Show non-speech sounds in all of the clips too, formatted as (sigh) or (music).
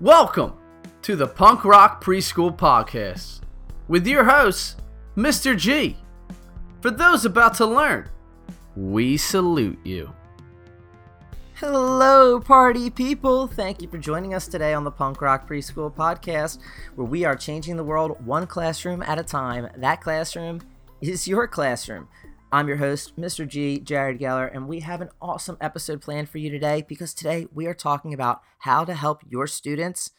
Welcome to the Punk Rock Preschool Podcast with your host, Mr. G. For those about to learn, we salute you. Hello, party people! Thank you for joining us today on the Punk Rock Preschool Podcast, where we are changing the world one classroom at a time. That classroom is your classroom. I'm your host, Mr. G, Jared Geller, and we have an awesome episode planned for you today because today we are talking about how to help your students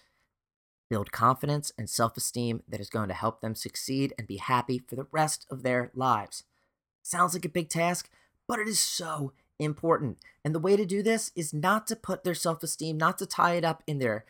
build confidence and self esteem that is going to help them succeed and be happy for the rest of their lives. Sounds like a big task, but it is so important. And the way to do this is not to put their self esteem, not to tie it up in their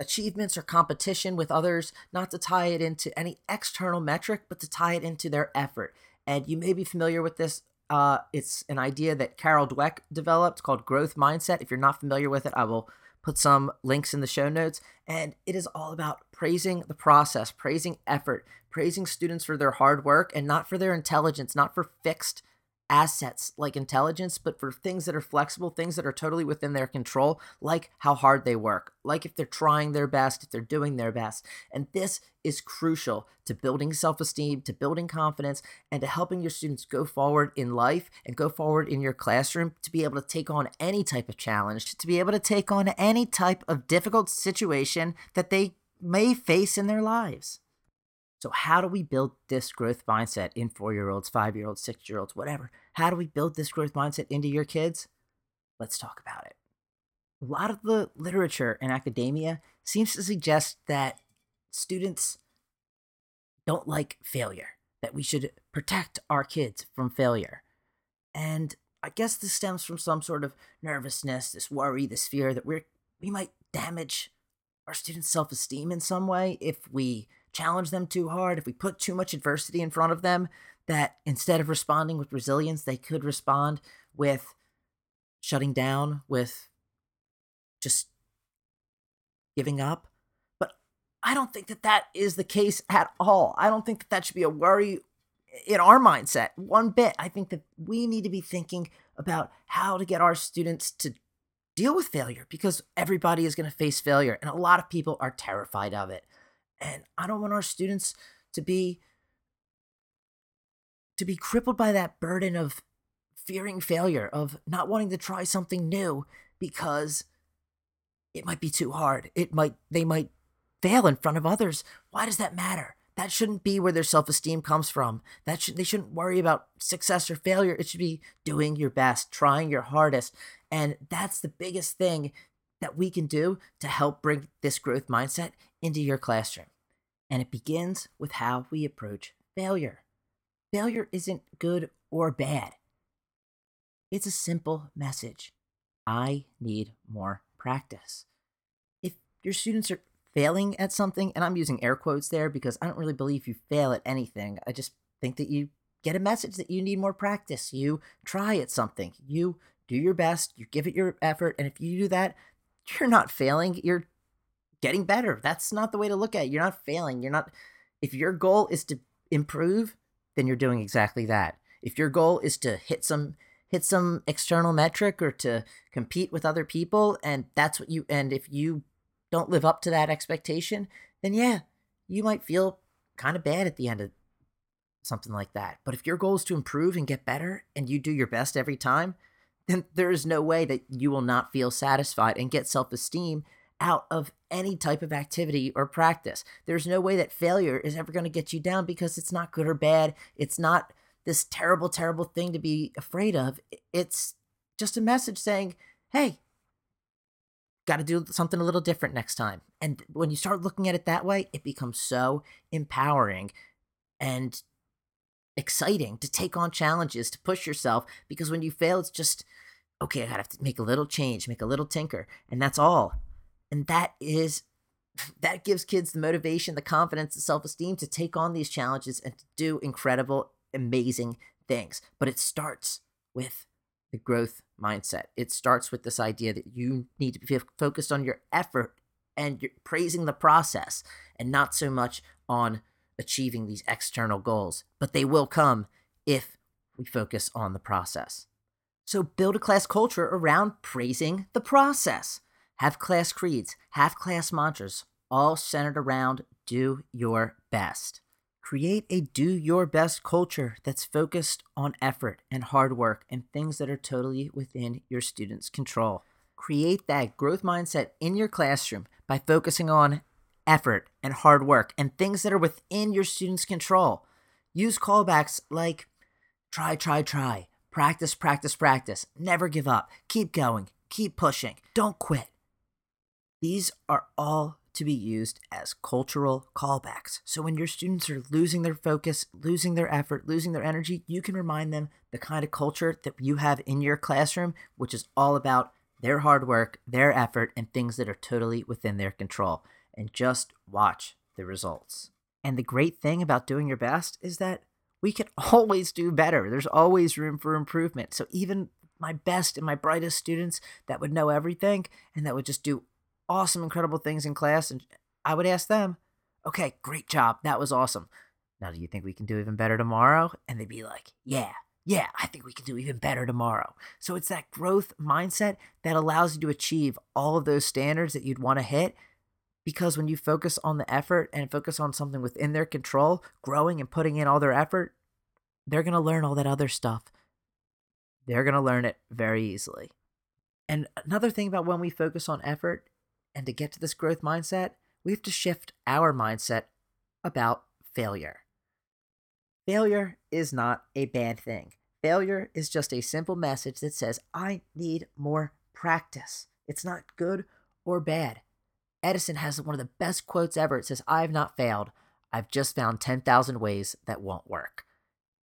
achievements or competition with others, not to tie it into any external metric, but to tie it into their effort. And you may be familiar with this. Uh, it's an idea that Carol Dweck developed called growth mindset. If you're not familiar with it, I will put some links in the show notes. And it is all about praising the process, praising effort, praising students for their hard work and not for their intelligence, not for fixed assets like intelligence, but for things that are flexible, things that are totally within their control, like how hard they work, like if they're trying their best, if they're doing their best. And this is crucial to building self esteem, to building confidence, and to helping your students go forward in life and go forward in your classroom to be able to take on any type of challenge, to be able to take on any type of difficult situation that they may face in their lives. So, how do we build this growth mindset in four year olds, five year olds, six year olds, whatever? How do we build this growth mindset into your kids? Let's talk about it. A lot of the literature in academia seems to suggest that students don't like failure, that we should protect our kids from failure. And I guess this stems from some sort of nervousness, this worry, this fear that we're we might damage our students' self-esteem in some way if we challenge them too hard, if we put too much adversity in front of them, that instead of responding with resilience, they could respond with shutting down, with just giving up. But I don't think that that is the case at all. I don't think that that should be a worry in our mindset one bit. I think that we need to be thinking about how to get our students to deal with failure because everybody is going to face failure and a lot of people are terrified of it. And I don't want our students to be to be crippled by that burden of fearing failure, of not wanting to try something new because it might be too hard. It might they might fail in front of others. Why does that matter? That shouldn't be where their self-esteem comes from. That should they shouldn't worry about success or failure. It should be doing your best, trying your hardest. And that's the biggest thing that we can do to help bring this growth mindset into your classroom. And it begins with how we approach failure. Failure isn't good or bad, it's a simple message I need more practice. If your students are failing at something, and I'm using air quotes there because I don't really believe you fail at anything, I just think that you get a message that you need more practice. You try at something, you do your best, you give it your effort, and if you do that, you're not failing, you're getting better. That's not the way to look at it. You're not failing. You're not if your goal is to improve, then you're doing exactly that. If your goal is to hit some hit some external metric or to compete with other people and that's what you and if you don't live up to that expectation, then yeah, you might feel kind of bad at the end of something like that. But if your goal is to improve and get better and you do your best every time, then there is no way that you will not feel satisfied and get self esteem out of any type of activity or practice. There's no way that failure is ever going to get you down because it's not good or bad. It's not this terrible, terrible thing to be afraid of. It's just a message saying, hey, got to do something a little different next time. And when you start looking at it that way, it becomes so empowering and exciting to take on challenges, to push yourself. Because when you fail, it's just, okay, I gotta have to make a little change, make a little tinker, and that's all. And that is (laughs) that gives kids the motivation, the confidence, the self-esteem to take on these challenges and to do incredible, amazing things. But it starts with the growth mindset. It starts with this idea that you need to be focused on your effort and you're praising the process and not so much on achieving these external goals. But they will come if we focus on the process. So build a class culture around praising the process. Have class creeds, have class mantras, all centered around do your best. Create a do your best culture that's focused on effort and hard work and things that are totally within your students' control. Create that growth mindset in your classroom by focusing on effort and hard work and things that are within your students' control. Use callbacks like try, try, try, practice, practice, practice, never give up, keep going, keep pushing, don't quit. These are all to be used as cultural callbacks. So when your students are losing their focus, losing their effort, losing their energy, you can remind them the kind of culture that you have in your classroom, which is all about their hard work, their effort, and things that are totally within their control. And just watch the results. And the great thing about doing your best is that we can (laughs) always do better. There's always room for improvement. So even my best and my brightest students that would know everything and that would just do awesome, incredible things in class, and I would ask them, okay, great job. That was awesome. Now, do you think we can do even better tomorrow? And they'd be like, yeah, yeah, I think we can do even better tomorrow. So it's that growth mindset that allows you to achieve all of those standards that you'd want to hit. Because when you focus on the effort and focus on something within their control, growing and putting in all their effort, they're going to learn all that other stuff. They're going to learn it very easily. And another thing about when we focus on effort and to get to this growth mindset, we have to shift our mindset about failure. Failure is not a bad thing. Failure is just a simple message that says, I need more practice. It's not good or bad. Edison has one of the best quotes ever. It says, I have not failed. I've just found 10,000 ways that won't work.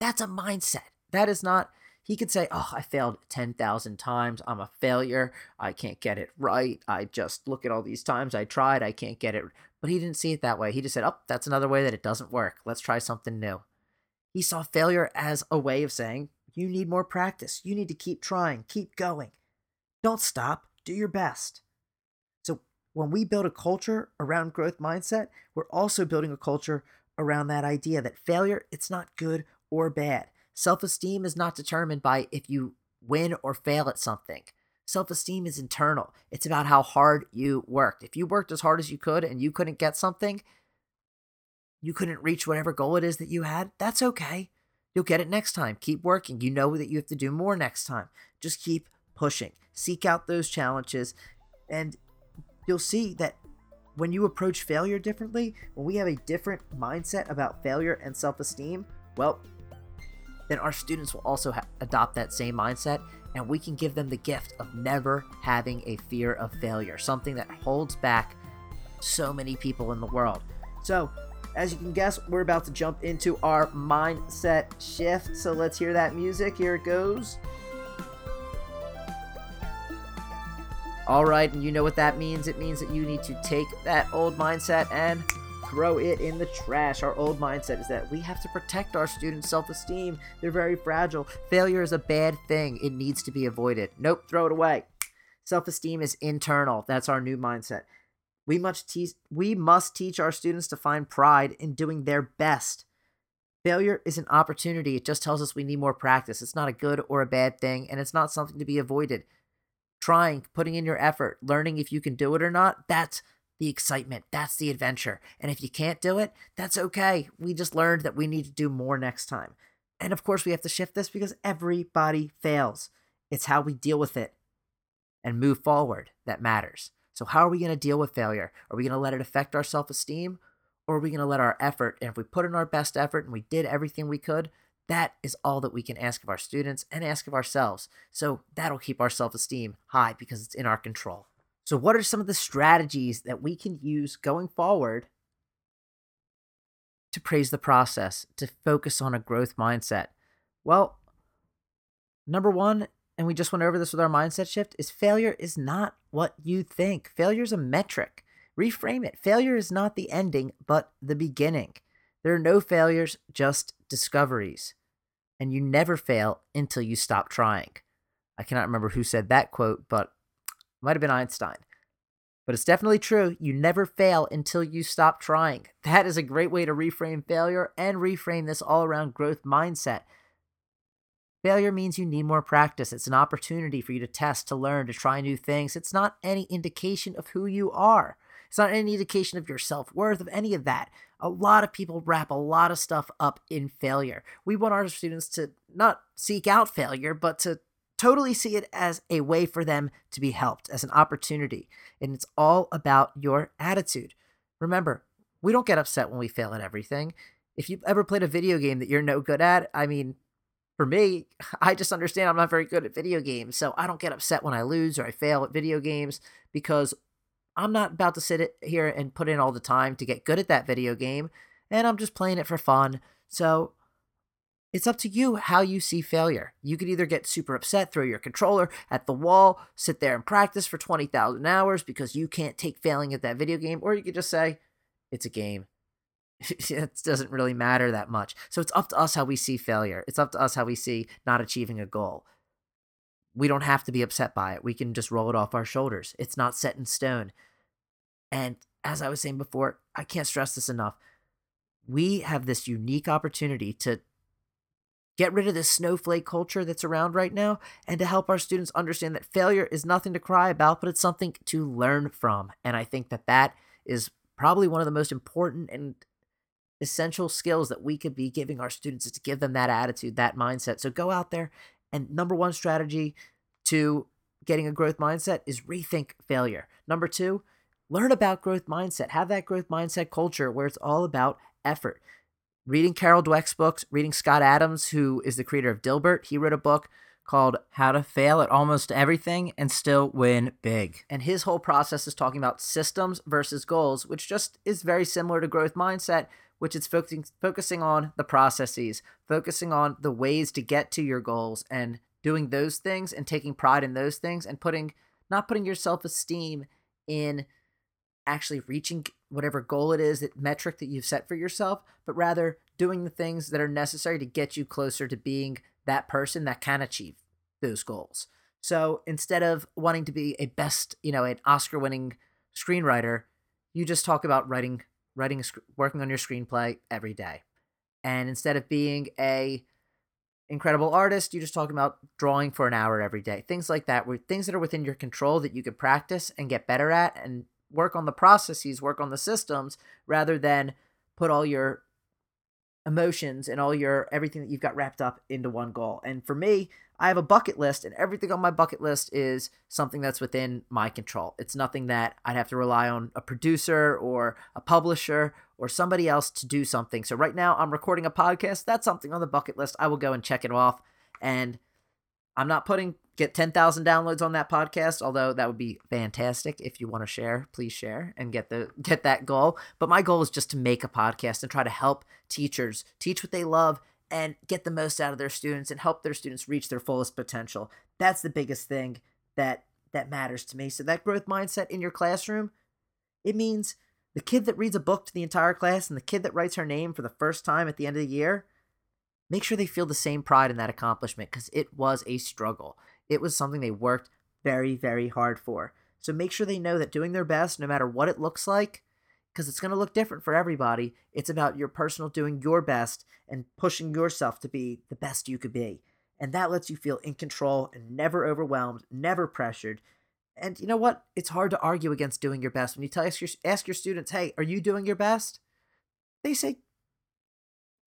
That's a mindset. That is not he could say, Oh, I failed 10,000 times. I'm a failure. I can't get it right. I just look at all these times I tried. I can't get it. But he didn't see it that way. He just said, Oh, that's another way that it doesn't work. Let's try something new. He saw failure as a way of saying, You need more practice. You need to keep trying, keep going. Don't stop. Do your best. So when we build a culture around growth mindset, we're also building a culture around that idea that failure, it's not good or bad. Self esteem is not determined by if you win or fail at something. Self esteem is internal. It's about how hard you worked. If you worked as hard as you could and you couldn't get something, you couldn't reach whatever goal it is that you had, that's okay. You'll get it next time. Keep working. You know that you have to do more next time. Just keep pushing. Seek out those challenges, and you'll see that when you approach failure differently, when we have a different mindset about failure and self esteem, well, then our students will also ha- adopt that same mindset and we can give them the gift of never having a fear of failure, something that holds back so many people in the world. So, as you can guess, we're about to jump into our mindset shift. So, let's hear that music. Here it goes. All right, and you know what that means? It means that you need to take that old mindset and throw it in the trash. Our old mindset is that we have to protect our students' self esteem. They're very fragile. Failure is a bad thing, it needs to be avoided. Nope, throw it away. Self esteem is internal. That's our new mindset. We must, teach, we must teach our students to find pride in doing their best. Failure is an opportunity. It just tells us we need more practice. It's not a good or a bad thing, and it's not something to be avoided. Trying, putting in your effort, learning if you can do it or not, that's the excitement. That's the adventure. And if you can't do it, that's okay. We just learned that we need to do more next time. And of course, we have to shift this because everybody fails. It's how we deal with it and move forward that matters. So, how are we going to deal with failure? Are we going to let it affect our self esteem? Or are we going to let our effort, and if we put in our best effort and we did everything we could, that is all that we can ask of our students and ask of ourselves. So, that'll keep our self esteem high because it's in our control. So, what are some of the strategies that we can use going forward to praise the process, to focus on a growth mindset? Well, number one, and we just went over this with our mindset shift, is failure is not what you think. Failure is a metric. Reframe it. Failure is not the ending, but the beginning. There are no failures, just discoveries. And you never fail until you stop trying. I cannot remember who said that quote, but might have been Einstein. But it's definitely true. You never fail until you stop trying. (laughs) That is a great way to reframe failure and reframe this all around growth mindset. Failure means you need more practice. It's an opportunity for you to test, to learn, to try new things. It's not any indication of who you are. It's not any indication of your self worth, of any of that. A lot of people wrap a lot of stuff up in failure. We want our students to not seek out failure, but to totally see it as a way for them to be helped, as an opportunity. And it's all about your attitude. Remember, we don't get upset when we fail at everything. If you've ever played a video game that you're no good at, I mean, for me, (laughs) I just understand I'm not very good at video games. So I don't get upset when I lose or I fail at video games because I'm not about to sit here and put in all the time to get good at that video game. And I'm just playing it for fun. So it's up to you how you see failure. You could either get super upset, throw your controller at the wall, sit there and practice for 20,000 hours because you can't take failing at that video game, or you could just say, it's a game. (laughs) it doesn't really matter that much. So it's up to us how we see failure. It's up to us how we see not achieving a goal. We don't have to be upset by it. We can just roll it off our shoulders. It's not set in stone. And as I was saying before, I can't stress this enough. We have this unique opportunity to get rid of this snowflake culture that's around right now, and to help our students understand that failure is nothing to cry about, but it's something to learn from. And I think that that is probably one of the most important and essential skills that we could be giving our students is to give them that attitude, that mindset. So go out there and number one strategy to getting a growth mindset is rethink failure. Number two, learn about growth mindset. Have that growth mindset culture where it's all about effort reading Carol Dweck's books, reading Scott Adams, who is the creator of Dilbert. He wrote a book called How to Fail at Almost Everything and Still Win Big. And his whole process is talking about systems versus goals, which just is very similar to growth mindset, which is focusing focusing on the processes, focusing on the ways to get to your goals and doing those things and taking pride in those things and putting not putting your self-esteem in actually reaching whatever goal it is, that metric that you've set for yourself, but rather doing the things that are necessary to get you closer to being that person that can achieve those goals. So instead of wanting to be a best, you know, an Oscar winning screenwriter, you just talk about writing, writing, working on your screenplay every day. And instead of being a incredible artist, you just talk about drawing for an hour every day. Things like that, where things that are within your control that you could practice and get better at and work on the processes, work on the systems, rather than put all your emotions and all your everything that you've got wrapped up into one goal. And for me, I have a bucket list, and everything on my bucket list is something that's within my control. It's nothing that I'd have to rely on a producer or a publisher or somebody else to do something. So right now, I'm recording a podcast. That's something on the bucket list. I will go and check it off. And I'm not putting get 10,000 downloads on that podcast, although that would be fantastic if you want to share, please share and get the get that goal. But my goal is just to make a podcast and try to help teachers teach what they love and get the most out of their students and help their students reach their fullest potential. That's the biggest thing that that matters to me. So that growth mindset in your classroom, it means the kid that reads a book to the entire class and the kid that writes her name for the first time at the end of the year, make sure they feel the same pride in that accomplishment because it was a struggle. It was something they worked very, very hard for. So make sure they know that doing their best, no matter what it looks like, because it's going to look different for everybody, it's about your personal doing your best and pushing yourself to be the best you could be. And that lets you feel in control and never overwhelmed, never pressured. And you know what? It's hard to argue against doing your best. When you tell ask your, ask your students, hey, are you doing your best? They say,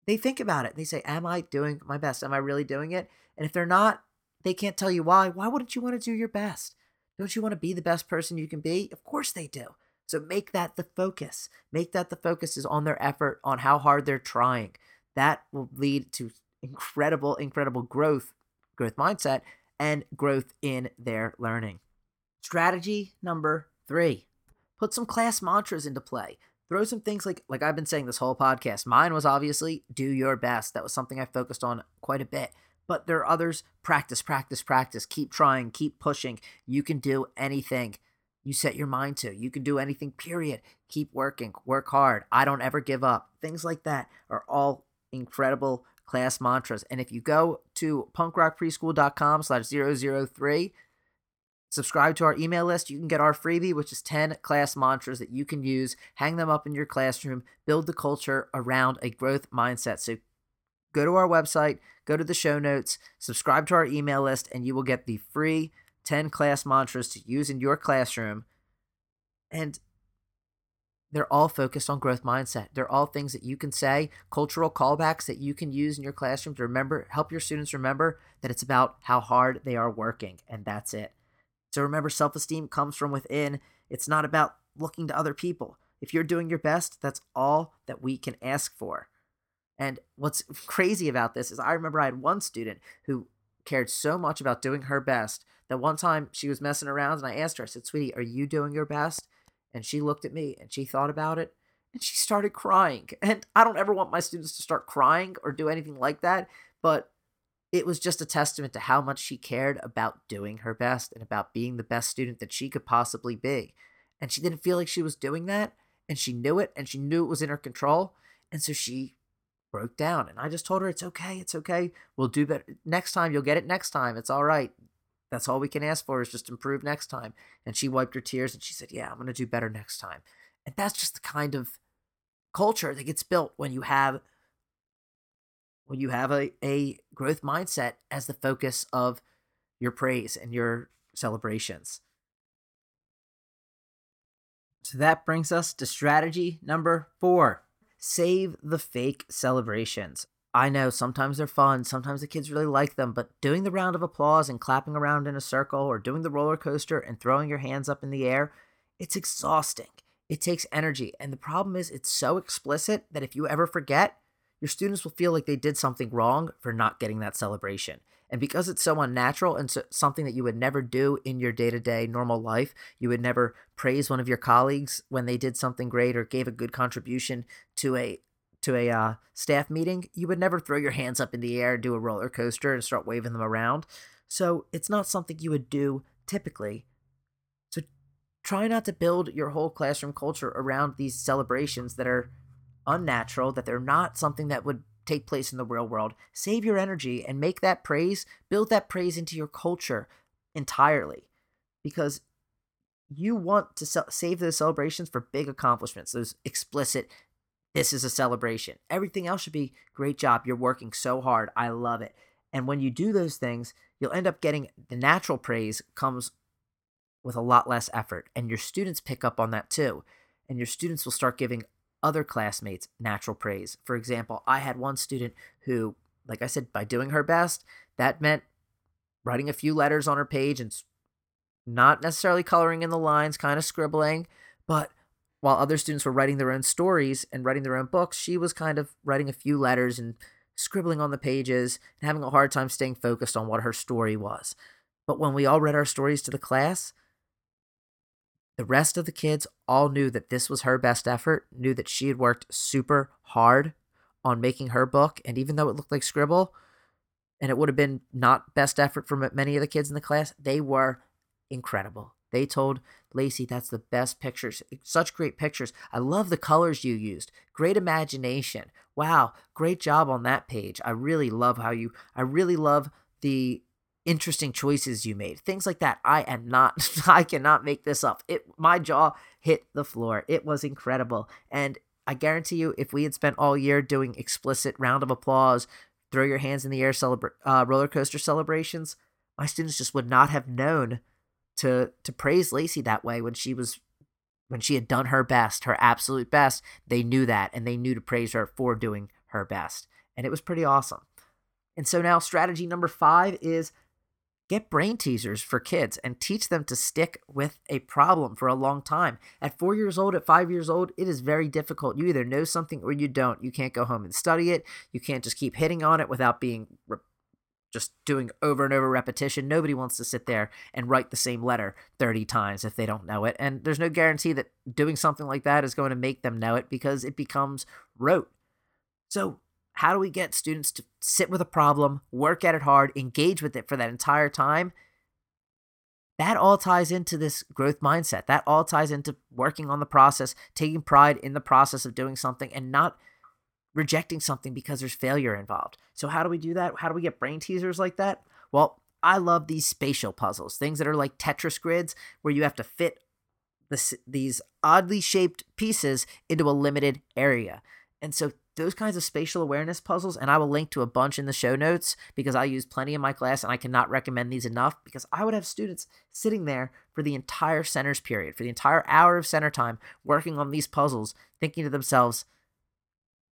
they think about it. They say, am I doing my best? Am I really doing it? And if they're not, they can't tell you why. Why wouldn't you want to do your best? Don't you want to be the best person you can be? Of course they do. So make that the focus. Make that the focus is on their effort, on how hard they're trying. That will lead to incredible, incredible growth, growth mindset, and growth in their learning. Strategy number three put some class mantras into play. Throw some things like like I've been saying this whole podcast. Mine was obviously do your best. That was something I focused on quite a bit but there are others practice, practice, practice. Keep trying, keep pushing. You can do anything you set your mind to. You can do anything, period. Keep working, work hard. I don't ever give up. Things like that are all incredible class mantras. And if you go to punkrockpreschool.com slash 003, subscribe to our email list, you can get our freebie, which is 10 class mantras that you can use, hang them up in your classroom, build the culture around a growth mindset. So go to our website, go to the show notes, subscribe to our email list, and you will get the free 10 class mantras to use in your classroom. And they're all focused on growth mindset. They're all things that you can say, cultural callbacks that you can use in your classroom to remember, help your students remember that it's about how hard they are working, and that's it. So remember, self esteem comes from within. It's not about looking to other people. If you're doing your best, that's all that we can ask for. And what's crazy about this is I remember I had one student who cared so much about doing her best that one time she was messing around and I asked her, I said, Sweetie, are you doing your best? And she looked at me and she thought about it and she started crying. (laughs) And I don't ever want my students to start crying or do anything like that, but it was just a testament to how much she cared about doing her best and about being the best student that she could possibly be. And she didn't feel like she was doing that, and she knew it, and she knew it was in her control. And so she broke down. And I just told her, It's okay, it's okay. We'll do better. Next time, you'll get it next time. It's all right. That's all we can ask for is just improve next time. And she wiped her tears and she said, Yeah, I'm going to do better next time. And that's just the kind of culture that gets built when you have when you have a, a growth mindset as the focus of your praise and your celebrations. So that brings us to strategy number four save the fake celebrations. I know sometimes they're fun, sometimes the kids really like them, but doing the round of applause and clapping around in a circle or doing the roller coaster and throwing your hands up in the air, it's exhausting. It takes energy. And the problem is, it's so explicit that if you ever forget, your students will feel like they did something wrong for not getting that celebration. And because it's so unnatural and so, something that you would never do in your day to day normal life, you would never praise one of your colleagues when they did something great or gave a good contribution to a to a uh, staff meeting, you would never throw your hands up in the air, do a roller coaster, and start waving them around. So it's not something you would do typically. So try not to build your whole classroom culture around these celebrations that are unnatural, that they're not something that would take place in the real world. Save your energy and make that praise, build that praise into your culture entirely. Because you want to save those celebrations for big accomplishments, those explicit, this is a celebration. Everything else should be great job. You're working so hard. I love it. And when you do those things, you'll end up getting the natural praise comes with a lot less effort. And your students pick up on that too. And your students will start giving other classmates natural praise. For example, I had one student who, like I said, by doing her best, that meant writing a few letters on her page and not necessarily coloring in the lines, kind of scribbling, but while other students were writing their own stories and writing their own books, she was kind of writing a few letters and scribbling on the pages and having a hard time staying focused on what her story was. But when we all read our stories to the class, the rest of the kids all knew that this was her best effort, knew that she had worked super hard on making her book. And even though it looked like scribble, and it would have been not best effort for many of the kids in the class, they were incredible. They told Lacey, that's the best pictures. Such great pictures. I love the colors you used. Great imagination. Wow, great job on that page. I really love how you, I really love the interesting choices you made things like that. I am not (laughs) i cannot make this up. It my jaw hit the floor. It was incredible. And i guarantee you if we had spent all year doing explicit round of applause throw your hands in the air celebra- uh, roller coaster celebrations my students just would not have known to to praise lacey that way when she was when she had done her best her absolute best. They knew that and they knew to praise her for doing her best. And it was pretty awesome. And so now strategy number five is Get brain teasers for kids and teach them to stick with a problem for a long time. At four years old, at five years old, it is very difficult. You either know something or you don't. You can't go home and study it. You can't just keep hitting on it without being re- just doing over and over repetition. Nobody wants to sit there and write the same letter 30 times if they don't know it. And there's no guarantee that doing something like that is going to make them know it because it becomes rote. So how do we get students to sit with a problem, work at it hard, engage with it for that entire time? That all ties into this growth mindset. That all ties into working on the process, taking pride in the process of doing something and not rejecting something because there's failure involved. So, how do we do that? How do we get brain teasers like that? Well, I love these spatial puzzles, things that are like Tetris grids where you have to fit this, these oddly shaped pieces into a limited area. And so those kinds of spatial awareness puzzles, and I will link to a bunch in the show notes because I use plenty in my class and I cannot recommend these enough because I would have students sitting there for the entire centers period, for the entire hour of center time, working on these puzzles, thinking to themselves,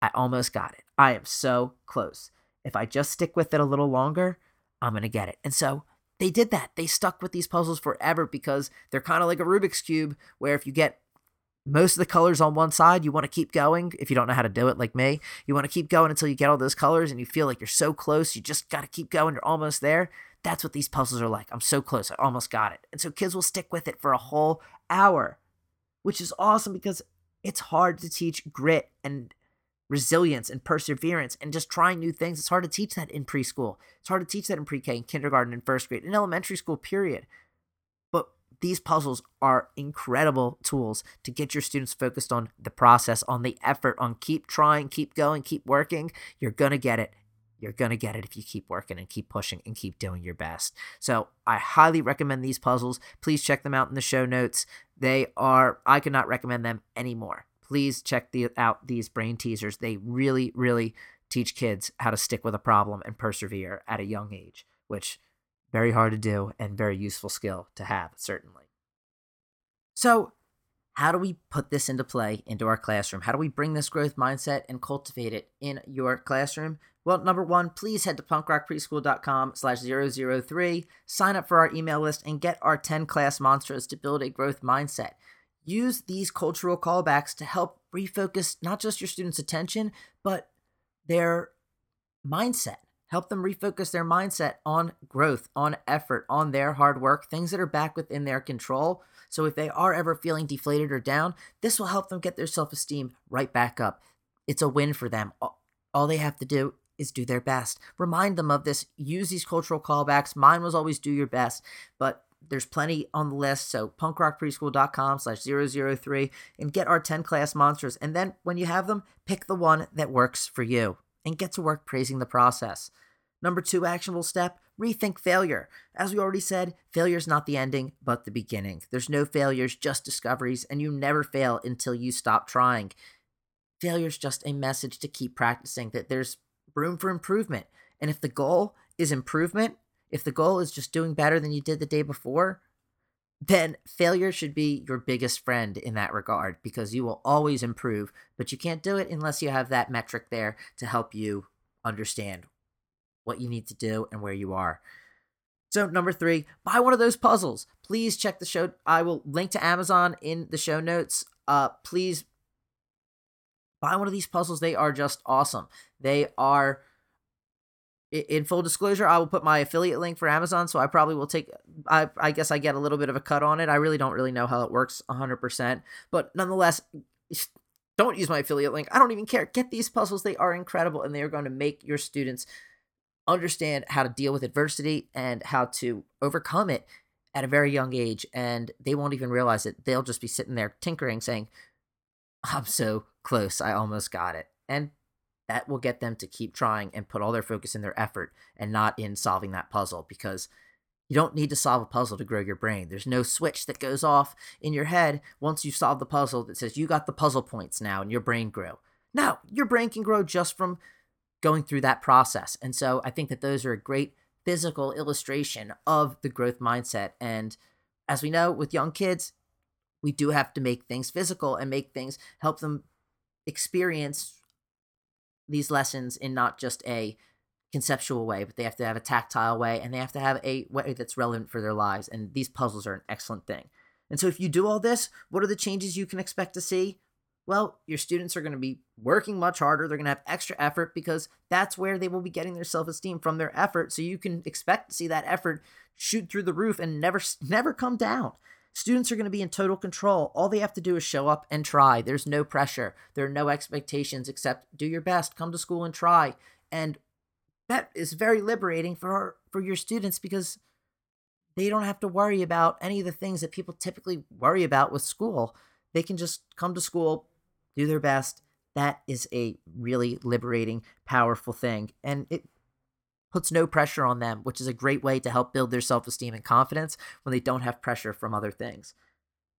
I almost got it. I am so close. If I just stick with it a little longer, I'm going to get it. And so they did that. They stuck with these puzzles forever because they're kind of like a Rubik's Cube, where if you get most of the colors on one side, you want to keep going. If you don't know how to do it like me, you want to keep going until you get all those colors and you feel like you're so close. You just got to keep going. You're almost there. That's what these puzzles are like. I'm so close. I almost got it. And so kids will stick with it for a whole hour, which is awesome because it's hard to teach grit and resilience and perseverance and just trying new things. It's hard to teach that in preschool. It's hard to teach that in pre K, in kindergarten, and first grade, in elementary school, period. These puzzles are incredible tools to get your students focused on the process, on the effort, on keep trying, keep going, keep working. You're going to get it. You're going to get it if you keep working and keep pushing and keep doing your best. So, I highly recommend these puzzles. Please check them out in the show notes. They are, I could not recommend them anymore please check the, out these brain teasers. They really, really teach kids how to stick with a problem and persevere at a young age, which very hard to do and very useful skill to have, certainly. So, how do we put this into play into our classroom? How do we bring this growth mindset and cultivate it in your classroom? Well, number one, please head to punkrockpreschool.com slash 003, sign up for our email list, and get our 10 class mantras to build a growth mindset use these cultural callbacks to help refocus not just your students' attention, but their mindset. Help them refocus their mindset on growth, on effort, on their hard work, things that are back within their control. So if they are ever feeling deflated or down, this will help them get their self esteem right back up. It's a win for them. All they have to do is do their best. Remind them of this. Use these cultural callbacks. Mine was always do your best, but there's plenty on the list. So punkrockpreschool.com slash 003 and get our 10 class monsters. And then when you have them, pick the one that works for you and get to work praising the process. Number two actionable step rethink failure. As we already said, failure is not the ending, but the beginning. There's no failures, just discoveries, and you never fail until you stop trying. Failure is just a message to keep practicing that there's room for improvement. And if the goal is improvement, if the goal is just doing better than you did the day before, then failure should be your biggest friend in that regard because you will always improve, but you can't do it unless you have that metric there to help you understand what you need to do and where you are. So, number three, buy one of those puzzles. Please check the show. I will link to Amazon in the show notes. Uh, please buy one of these puzzles. They are just awesome. They are in full disclosure, I will put my affiliate link for Amazon, so I probably will take. I I guess I get a little bit of a cut on it. I really don't really know how it works 100%, but nonetheless, don't use my affiliate link. I don't even care. Get these puzzles; they are incredible, and they are going to make your students understand how to deal with adversity and how to overcome it at a very young age. And they won't even realize it. They'll just be sitting there tinkering, saying, "I'm so close. I almost got it." And that will get them to keep trying and put all their focus in their effort and not in solving that puzzle because you don't need to solve a puzzle to grow your brain. There's no switch that goes off in your head once you solve the puzzle that says you got the puzzle points now and your brain grew. No, your brain can grow just from going through that process. And so I think that those are a great physical illustration of the growth mindset. And as we know with young kids, we do have to make things physical and make things help them experience these lessons in not just a conceptual way, but they have to have a tactile way and they have to have a way that's relevant for their lives. And these puzzles are an excellent thing. And so, if you do all this, what are the changes you can expect to see? Well, your students are going to be working much harder. They're going to have extra effort because that's where they will be getting their self esteem from their effort. So, you can expect to see that effort shoot through the roof and never, never come down. Students are going to be in total control. All they have to do is show up and try. There's no pressure. There are no expectations except do your best, come to school and try. And that is very liberating for for your students because they don't have to worry about any of the things that people typically worry about with school. They can just come to school, do their best. That is a really liberating, powerful thing. And it puts no pressure on them, which is a great way to help build their self esteem and confidence when they don't have pressure from other things.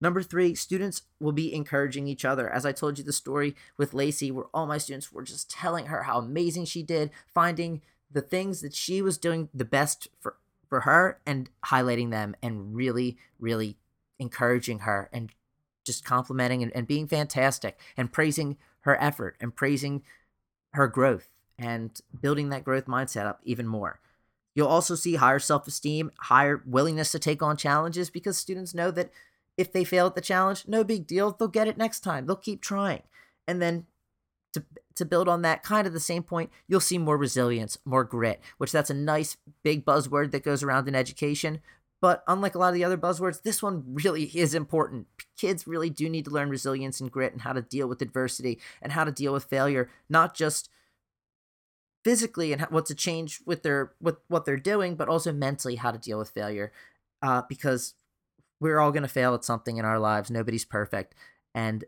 Number three, students will be encouraging each other. As I told you the story with Lacey, where all my students were just telling her how amazing she did, finding the things that she was doing the best for, for her and highlighting them and really, really encouraging her and just complimenting and, and being fantastic and praising her effort and praising her growth and building that growth mindset up even more. You'll also see higher self esteem, higher willingness to take on challenges because students know that if they fail at the challenge, no big deal. They'll get it next time. They'll keep trying. And then to, to build on that, kind of the same point, you'll see more resilience, more grit, which that's a nice big buzzword that goes around in education. But unlike a lot of the other buzzwords, this one really is important. Kids really do need to learn resilience and grit and how to deal with adversity and how to deal with failure, not just physically and what to change with their with what they're doing, but also mentally how to deal with failure. Uh, because we're all going to fail at something in our lives. Nobody's perfect, and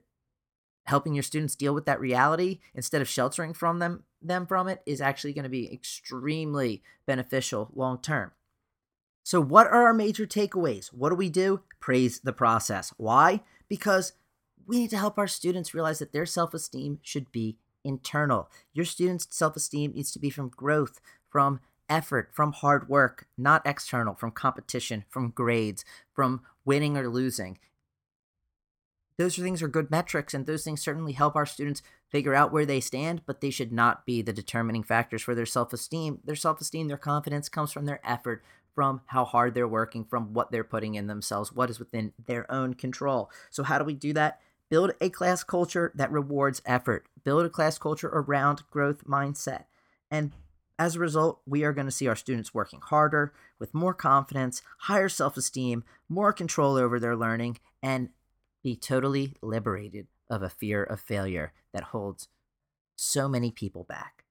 helping your students deal with that reality instead of sheltering from them them from it is actually going to be extremely beneficial long term. So, what are our major takeaways? What do we do? Praise the process. Why? Because we need to help our students realize that their self esteem should be internal. Your students' self esteem needs to be from growth, from effort, from hard work, not external, from competition, from grades, from winning or losing. Those things are good metrics, and those things certainly help our students figure out where they stand, but they should not be the determining factors for their self esteem. Their self esteem, their confidence comes from their effort, from how hard they're working, from what they're putting in themselves, what is within their own control. So, how do we do that? Build a class culture that rewards effort, build a class culture around growth mindset, and as a result, we are going to see our students working harder, with more confidence, higher self esteem, more control over their learning, and be totally liberated of a fear of failure that holds so many people back.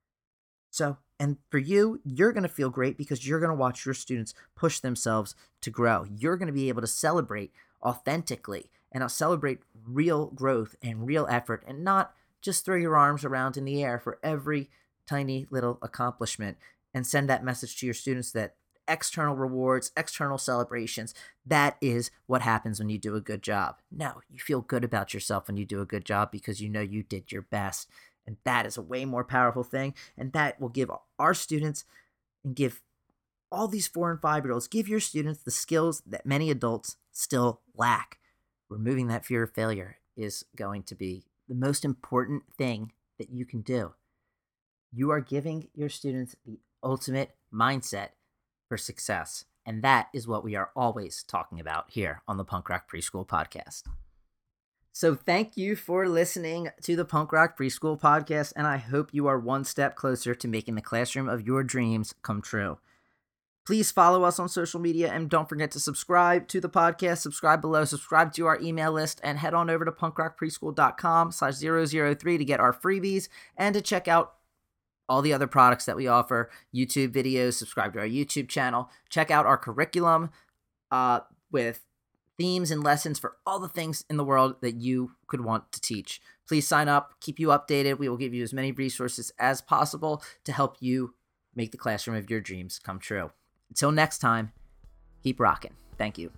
So, and for you, you're going to feel great because you're going to watch your students push themselves to grow. You're going to be able to celebrate authentically and I'll celebrate real growth and real effort and not just throw your arms around in the air for every tiny little accomplishment and send that message to your students that external rewards, external celebrations, that is what happens when you do a good job. No, you feel good about yourself when you do a good job because you know you did your best. And that is a way more powerful thing. And that will give our students and give all these four and five year olds, give your students the skills that many adults still lack. Removing that fear of failure is going to be the most important thing that you can do you are giving your students the ultimate mindset for success. And that is what we are always talking about here on the Punk Rock Preschool Podcast. So, thank you for listening to the Punk Rock Preschool Podcast, and I hope you are one step closer to making the classroom of your dreams come true. Please follow us on social media and don't forget to subscribe to the podcast. Subscribe below, subscribe to our email list, and head on over to punkrockpreschool.com slash 003 to get our freebies and to check out all the other products that we offer, YouTube videos, subscribe to our YouTube channel, check out our curriculum uh, with themes and lessons for all the things in the world that you could want to teach. Please sign up, keep you updated. We will give you as many resources as possible to help you make the classroom of your dreams come true. Until next time, keep rocking. Thank you.